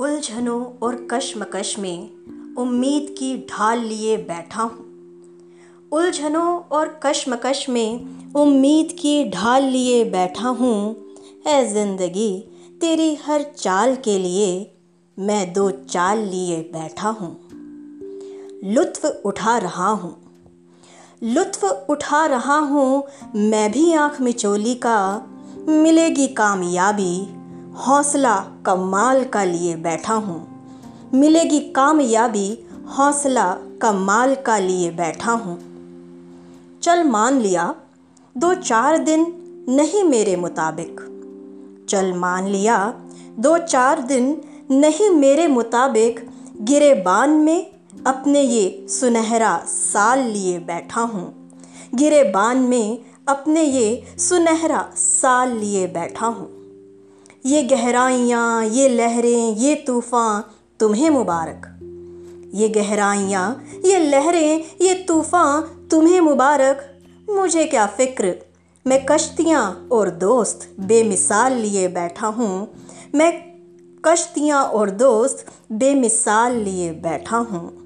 उलझनों और कशमकश में उम्मीद की ढाल लिए बैठा हूँ। उलझनों और कशमकश में उम्मीद की ढाल लिए बैठा हूँ। है ज़िंदगी तेरी हर चाल के लिए मैं दो चाल लिए बैठा हूँ। लुत्फ़ उठा रहा हूँ। लुत्फ़ उठा रहा हूँ। मैं भी आँख मिचोली का मिलेगी कामयाबी। हौसला कमाल का लिए बैठा हूँ। मिलेगी कामयाबी, हौसला कमाल का लिए बैठा हूँ। चल मान लिया, दो चार दिन नहीं मेरे मुताबिक। चल मान लिया, दो चार दिन नहीं मेरे मुताबिक गिरे बान में अपने ये सुनहरा साल लिए बैठा हूँ। गिरे बान में अपने ये सुनहरा साल लिए बैठा हूँ। ये गहराइयाँ, ये लहरें, ये तूफ़ान, तुम्हें मुबारक। ये गहराइयाँ, ये लहरें, ये तूफ़ान, तुम्हें मुबारक। मुझे क्या फ़िक्र? मैं कश्तियाँ और दोस्त बेमिसाल लिए बैठा हूँ। मैं कश्तियाँ और दोस्त बेमिसाल लिए बैठा हूँ।